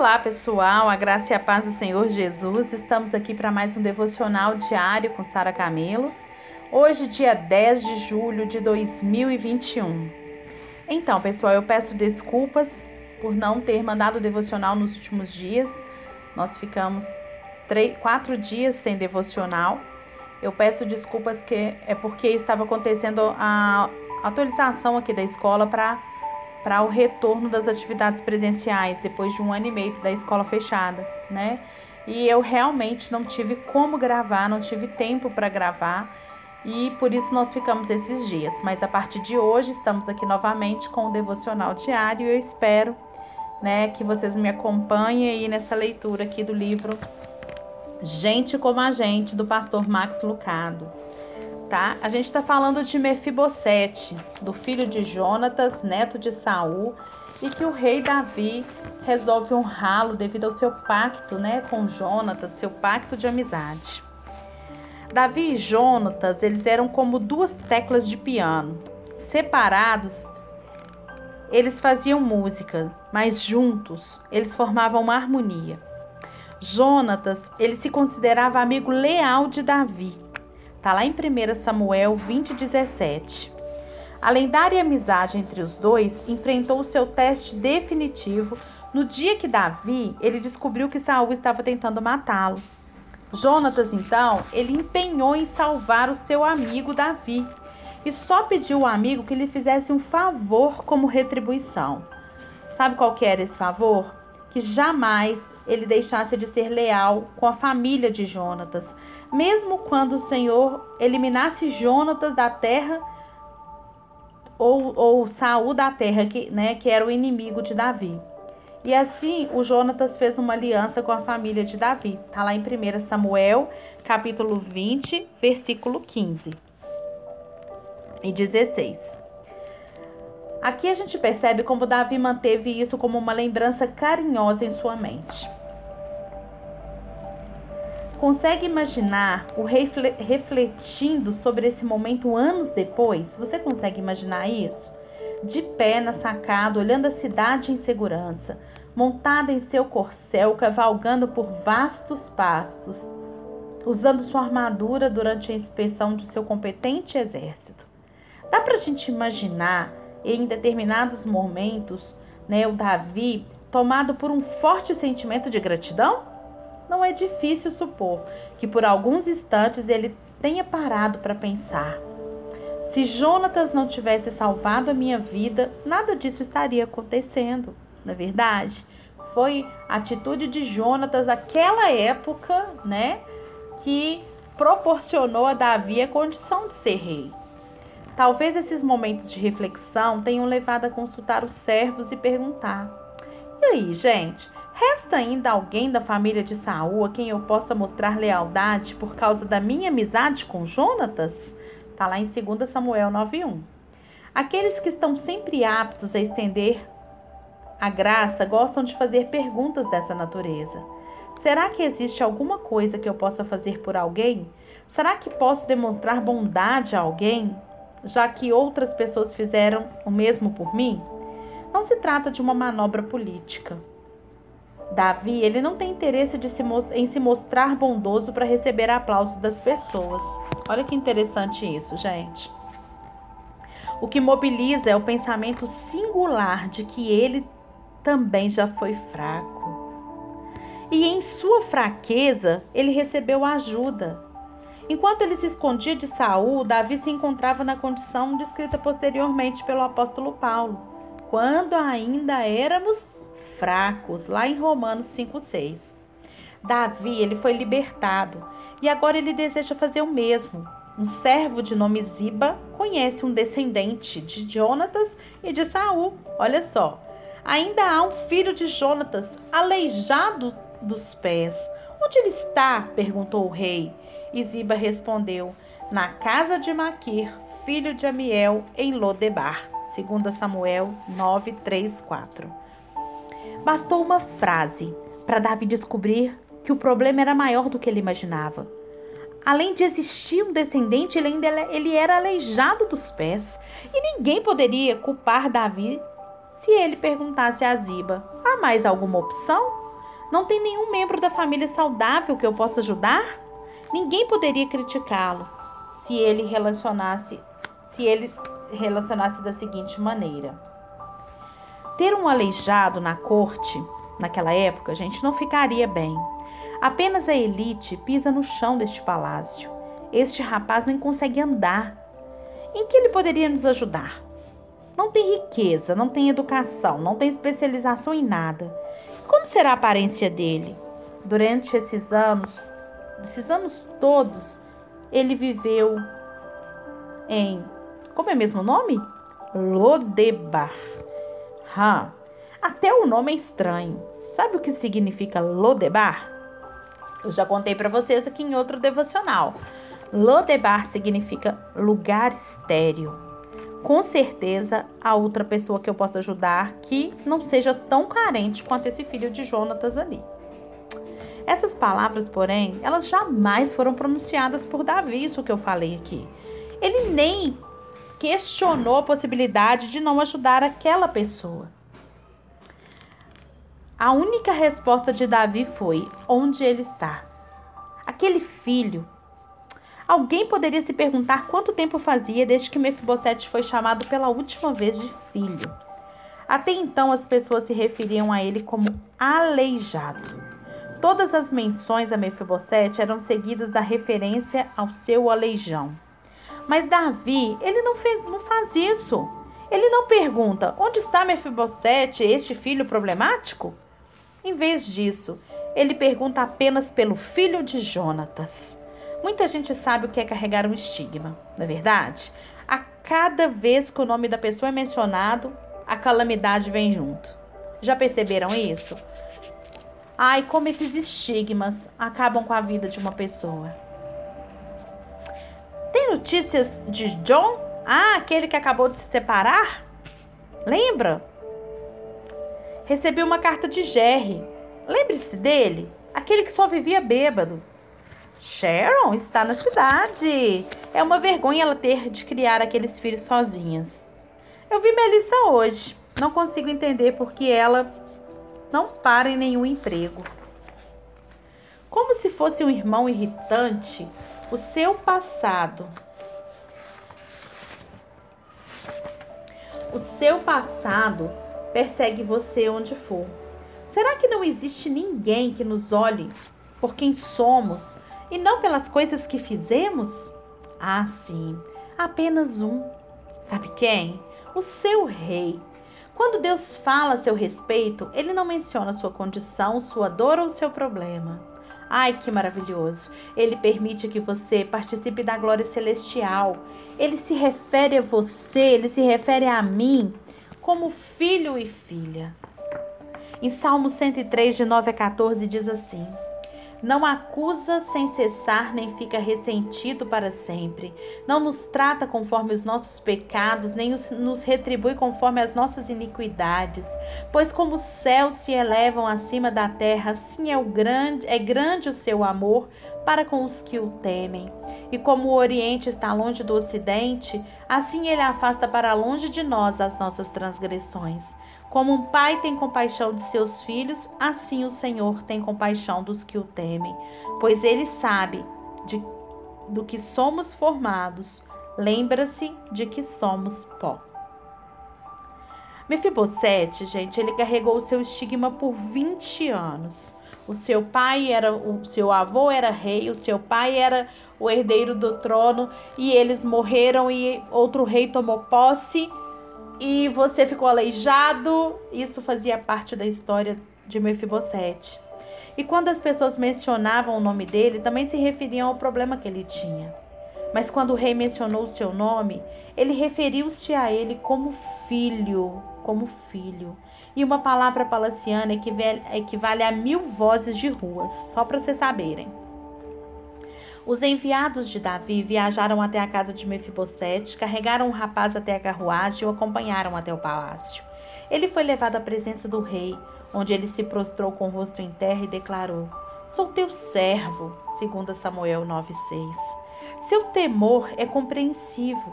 Olá, pessoal, a graça e a paz do Senhor Jesus. Estamos aqui para mais um devocional diário com Sara Camelo. Hoje, dia 10 de julho de 2021. Então, pessoal, eu peço desculpas por não ter mandado o devocional nos últimos dias. Nós ficamos três, quatro dias sem devocional. Eu peço desculpas que é porque estava acontecendo a atualização aqui da escola para para o retorno das atividades presenciais depois de um ano e meio da escola fechada, né? E eu realmente não tive como gravar, não tive tempo para gravar e por isso nós ficamos esses dias. Mas a partir de hoje estamos aqui novamente com o devocional diário e eu espero, né, que vocês me acompanhem aí nessa leitura aqui do livro Gente como a Gente do pastor Max Lucado tá? A gente está falando de Mefibosete, do filho de Jonatas, neto de Saul, e que o rei Davi resolve honrá-lo devido ao seu pacto, né, com Jonatas, seu pacto de amizade. Davi e Jonatas, eles eram como duas teclas de piano. Separados, eles faziam música, mas juntos eles formavam uma harmonia. Jonatas, ele se considerava amigo leal de Davi Está lá em 1 Samuel 20, 17. A lendária amizade entre os dois enfrentou o seu teste definitivo no dia que Davi ele descobriu que Saul estava tentando matá-lo. Jonatas, então, ele empenhou em salvar o seu amigo Davi e só pediu ao amigo que lhe fizesse um favor como retribuição. Sabe qual que era esse favor? Que jamais ele deixasse de ser leal com a família de Jonatas, mesmo quando o Senhor eliminasse Jonatas da terra ou, ou Saul da terra, que, né, que era o inimigo de Davi. E assim o Jonatas fez uma aliança com a família de Davi. Está lá em 1 Samuel, capítulo 20, versículo 15 e 16. Aqui a gente percebe como Davi manteve isso como uma lembrança carinhosa em sua mente. Consegue imaginar o rei refletindo sobre esse momento anos depois? Você consegue imaginar isso? De pé na sacada, olhando a cidade em segurança, montada em seu corcel, cavalgando por vastos pastos, usando sua armadura durante a inspeção de seu competente exército. Dá para a gente imaginar, em determinados momentos, né, o Davi tomado por um forte sentimento de gratidão? Não é difícil supor que por alguns instantes ele tenha parado para pensar. Se Jonatas não tivesse salvado a minha vida, nada disso estaria acontecendo, na é verdade. Foi a atitude de Jonatas aquela época, né, que proporcionou a Davi a condição de ser rei. Talvez esses momentos de reflexão tenham levado a consultar os servos e perguntar: E aí, gente, Resta ainda alguém da família de Saul a quem eu possa mostrar lealdade por causa da minha amizade com Jonatas? Está lá em 2 Samuel 9:1. Aqueles que estão sempre aptos a estender a graça gostam de fazer perguntas dessa natureza. Será que existe alguma coisa que eu possa fazer por alguém? Será que posso demonstrar bondade a alguém, já que outras pessoas fizeram o mesmo por mim? Não se trata de uma manobra política. Davi, ele não tem interesse se, em se mostrar bondoso para receber aplausos das pessoas. Olha que interessante isso, gente. O que mobiliza é o pensamento singular de que ele também já foi fraco. E em sua fraqueza, ele recebeu ajuda. Enquanto ele se escondia de Saul, Davi se encontrava na condição descrita posteriormente pelo apóstolo Paulo, quando ainda éramos fracos, lá em Romanos 5:6. Davi, ele foi libertado e agora ele deseja fazer o mesmo. Um servo de nome Ziba conhece um descendente de Jonatas e de Saul. Olha só. Ainda há um filho de Jonatas aleijado dos pés. Onde ele está? perguntou o rei. E Ziba respondeu: Na casa de Maquir, filho de Amiel, em Lodebar. 2 Samuel 9, 3, 4. Bastou uma frase para Davi descobrir que o problema era maior do que ele imaginava. Além de existir um descendente, ele ainda ele era aleijado dos pés. E ninguém poderia culpar Davi se ele perguntasse a Ziba: há mais alguma opção? Não tem nenhum membro da família saudável que eu possa ajudar? Ninguém poderia criticá-lo se ele relacionasse se ele relacionasse da seguinte maneira: ter um aleijado na corte naquela época, gente, não ficaria bem. Apenas a elite pisa no chão deste palácio. Este rapaz nem consegue andar. Em que ele poderia nos ajudar? Não tem riqueza, não tem educação, não tem especialização em nada. Como será a aparência dele? Durante esses anos, esses anos todos, ele viveu em. Como é mesmo o nome? Lodebar. Ha. Até o nome é estranho. Sabe o que significa Lodebar? Eu já contei para vocês aqui em outro devocional. Lodebar significa lugar estéreo. Com certeza, a outra pessoa que eu possa ajudar que não seja tão carente quanto esse filho de Jonatas ali. Essas palavras, porém, elas jamais foram pronunciadas por Davi, isso que eu falei aqui. Ele nem questionou a possibilidade de não ajudar aquela pessoa. A única resposta de Davi foi: onde ele está? Aquele filho. Alguém poderia se perguntar quanto tempo fazia desde que Mefibosete foi chamado pela última vez de filho. Até então as pessoas se referiam a ele como aleijado. Todas as menções a Mefibosete eram seguidas da referência ao seu aleijão. Mas Davi, ele não, fez, não faz isso. Ele não pergunta: onde está Mefibosete, este filho problemático? Em vez disso, ele pergunta apenas pelo filho de Jonatas. Muita gente sabe o que é carregar um estigma, não é verdade? A cada vez que o nome da pessoa é mencionado, a calamidade vem junto. Já perceberam isso? Ai, como esses estigmas acabam com a vida de uma pessoa. Notícias de John? Ah, aquele que acabou de se separar? Lembra? Recebi uma carta de Jerry. Lembre-se dele? Aquele que só vivia bêbado. Sharon está na cidade. É uma vergonha ela ter de criar aqueles filhos sozinhas. Eu vi Melissa hoje. Não consigo entender por que ela não para em nenhum emprego. Como se fosse um irmão irritante, o seu passado. O seu passado persegue você onde for. Será que não existe ninguém que nos olhe por quem somos e não pelas coisas que fizemos? Ah, sim, apenas um. Sabe quem? O seu rei. Quando Deus fala a seu respeito, ele não menciona sua condição, sua dor ou seu problema. Ai, que maravilhoso! Ele permite que você participe da glória celestial. Ele se refere a você, ele se refere a mim como filho e filha. Em Salmo 103, de 9 a 14, diz assim: Não acusa sem cessar, nem fica ressentido para sempre. Não nos trata conforme os nossos pecados, nem nos retribui conforme as nossas iniquidades. Pois como os céus se elevam acima da terra, assim é, o grande, é grande o seu amor para com os que o temem. E como o Oriente está longe do Ocidente, assim ele afasta para longe de nós as nossas transgressões. Como um pai tem compaixão de seus filhos, assim o Senhor tem compaixão dos que o temem, pois ele sabe de, do que somos formados, lembra-se de que somos pó. Mefibosete, gente, ele carregou o seu estigma por 20 anos. O seu pai era, o seu avô era rei, o seu pai era o herdeiro do trono e eles morreram e outro rei tomou posse e você ficou aleijado. Isso fazia parte da história de Mefibosete. E quando as pessoas mencionavam o nome dele, também se referiam ao problema que ele tinha. Mas quando o rei mencionou o seu nome, ele referiu-se a ele como filho, como filho. E uma palavra palaciana equivale, a mil vozes de ruas, só para vocês saberem. Os enviados de Davi viajaram até a casa de Mefibosete, carregaram o rapaz até a carruagem e o acompanharam até o palácio. Ele foi levado à presença do rei, onde ele se prostrou com o rosto em terra e declarou: Sou teu servo, segundo Samuel 9:6. Seu temor é compreensível,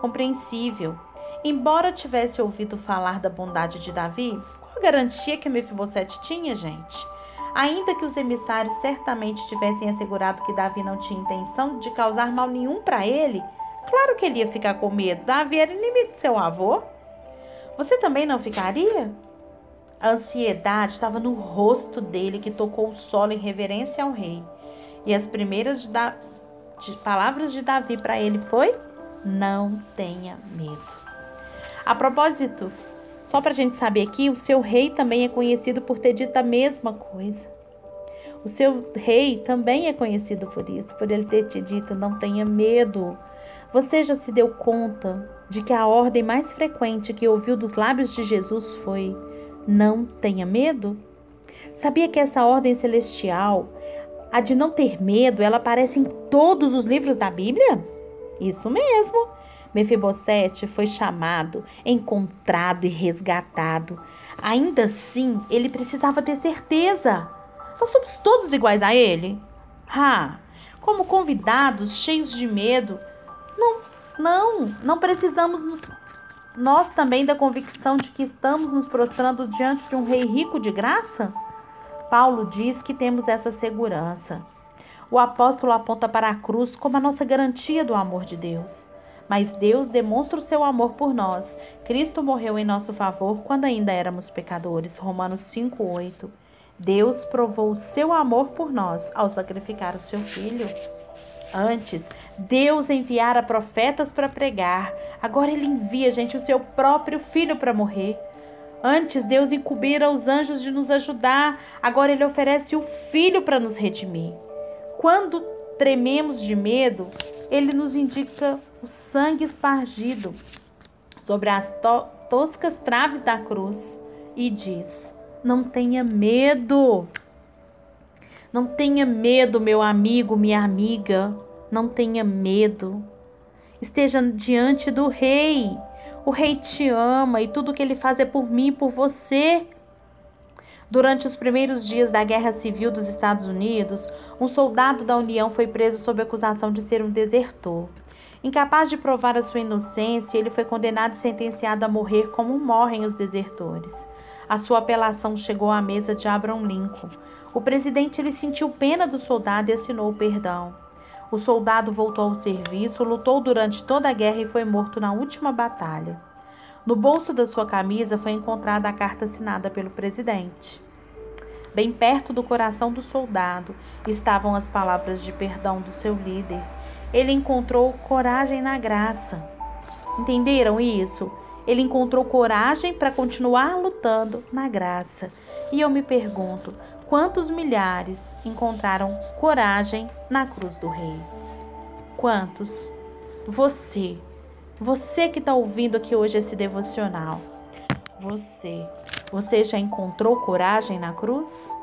compreensível Embora tivesse ouvido falar da bondade de Davi, qual a garantia que Mefibosete tinha, gente? Ainda que os emissários certamente tivessem assegurado que Davi não tinha intenção de causar mal nenhum para ele, claro que ele ia ficar com medo. Davi era inimigo de seu avô. Você também não ficaria? A ansiedade estava no rosto dele que tocou o solo em reverência ao rei. E as primeiras de da... de palavras de Davi para ele foi: Não tenha medo. A propósito, só para a gente saber aqui, o seu rei também é conhecido por ter dito a mesma coisa. O seu rei também é conhecido por isso, por ele ter te dito: não tenha medo. Você já se deu conta de que a ordem mais frequente que ouviu dos lábios de Jesus foi: não tenha medo? Sabia que essa ordem celestial, a de não ter medo, ela aparece em todos os livros da Bíblia? Isso mesmo. Mefibosete foi chamado, encontrado e resgatado. Ainda assim, ele precisava ter certeza. Nós somos todos iguais a ele? Ah, como convidados, cheios de medo. Não, não, não precisamos nos nós também da convicção de que estamos nos prostrando diante de um rei rico de graça? Paulo diz que temos essa segurança. O apóstolo aponta para a cruz como a nossa garantia do amor de Deus. Mas Deus demonstra o seu amor por nós. Cristo morreu em nosso favor quando ainda éramos pecadores. Romanos 5:8. Deus provou o seu amor por nós ao sacrificar o seu filho. Antes, Deus enviara profetas para pregar. Agora ele envia, gente, o seu próprio filho para morrer. Antes, Deus incumbira os anjos de nos ajudar. Agora ele oferece o filho para nos redimir. Quando trememos de medo, ele nos indica o sangue espargido sobre as to toscas traves da cruz e diz: Não tenha medo. Não tenha medo, meu amigo, minha amiga. Não tenha medo. Esteja diante do Rei. O Rei te ama e tudo que ele faz é por mim e por você. Durante os primeiros dias da Guerra Civil dos Estados Unidos, um soldado da União foi preso sob acusação de ser um desertor. Incapaz de provar a sua inocência, ele foi condenado e sentenciado a morrer como morrem os desertores. A sua apelação chegou à mesa de Abraham Lincoln. O presidente ele sentiu pena do soldado e assinou o perdão. O soldado voltou ao serviço, lutou durante toda a guerra e foi morto na última batalha. No bolso da sua camisa foi encontrada a carta assinada pelo presidente. Bem perto do coração do soldado estavam as palavras de perdão do seu líder ele encontrou coragem na graça. Entenderam isso? Ele encontrou coragem para continuar lutando na graça. E eu me pergunto: quantos milhares encontraram coragem na cruz do Rei? Quantos? Você, você que está ouvindo aqui hoje esse devocional, você, você já encontrou coragem na cruz?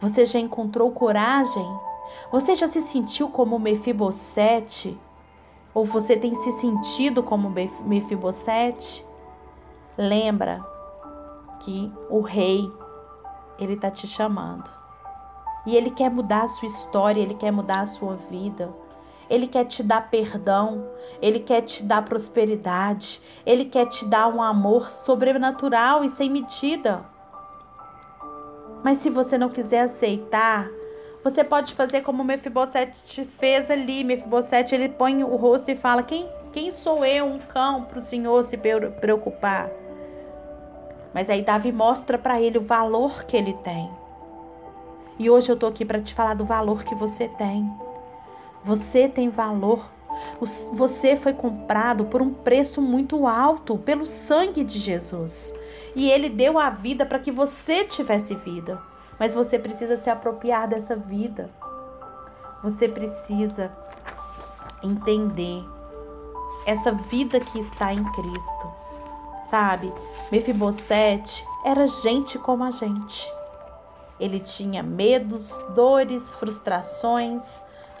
Você já encontrou coragem você já se sentiu como Mefibosete? Ou você tem se sentido como Mefibosete? Lembra que o rei, ele está te chamando. E ele quer mudar a sua história, ele quer mudar a sua vida. Ele quer te dar perdão, ele quer te dar prosperidade, ele quer te dar um amor sobrenatural e sem medida. Mas se você não quiser aceitar, você pode fazer como Mefibosete fez ali. Mefibosete ele põe o rosto e fala: Quem, quem sou eu, um cão, para o Senhor se preocupar? Mas aí Davi mostra para ele o valor que ele tem. E hoje eu tô aqui para te falar do valor que você tem. Você tem valor. Você foi comprado por um preço muito alto, pelo sangue de Jesus. E ele deu a vida para que você tivesse vida mas você precisa se apropriar dessa vida. Você precisa entender essa vida que está em Cristo. Sabe? Mefibosete era gente como a gente. Ele tinha medos, dores, frustrações,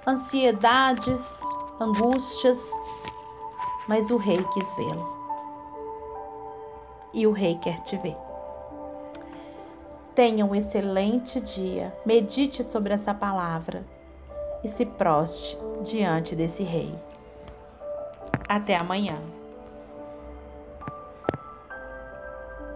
ansiedades, angústias, mas o rei quis vê-lo. E o rei quer te ver. Tenha um excelente dia, medite sobre essa palavra e se proste diante desse Rei. Até amanhã.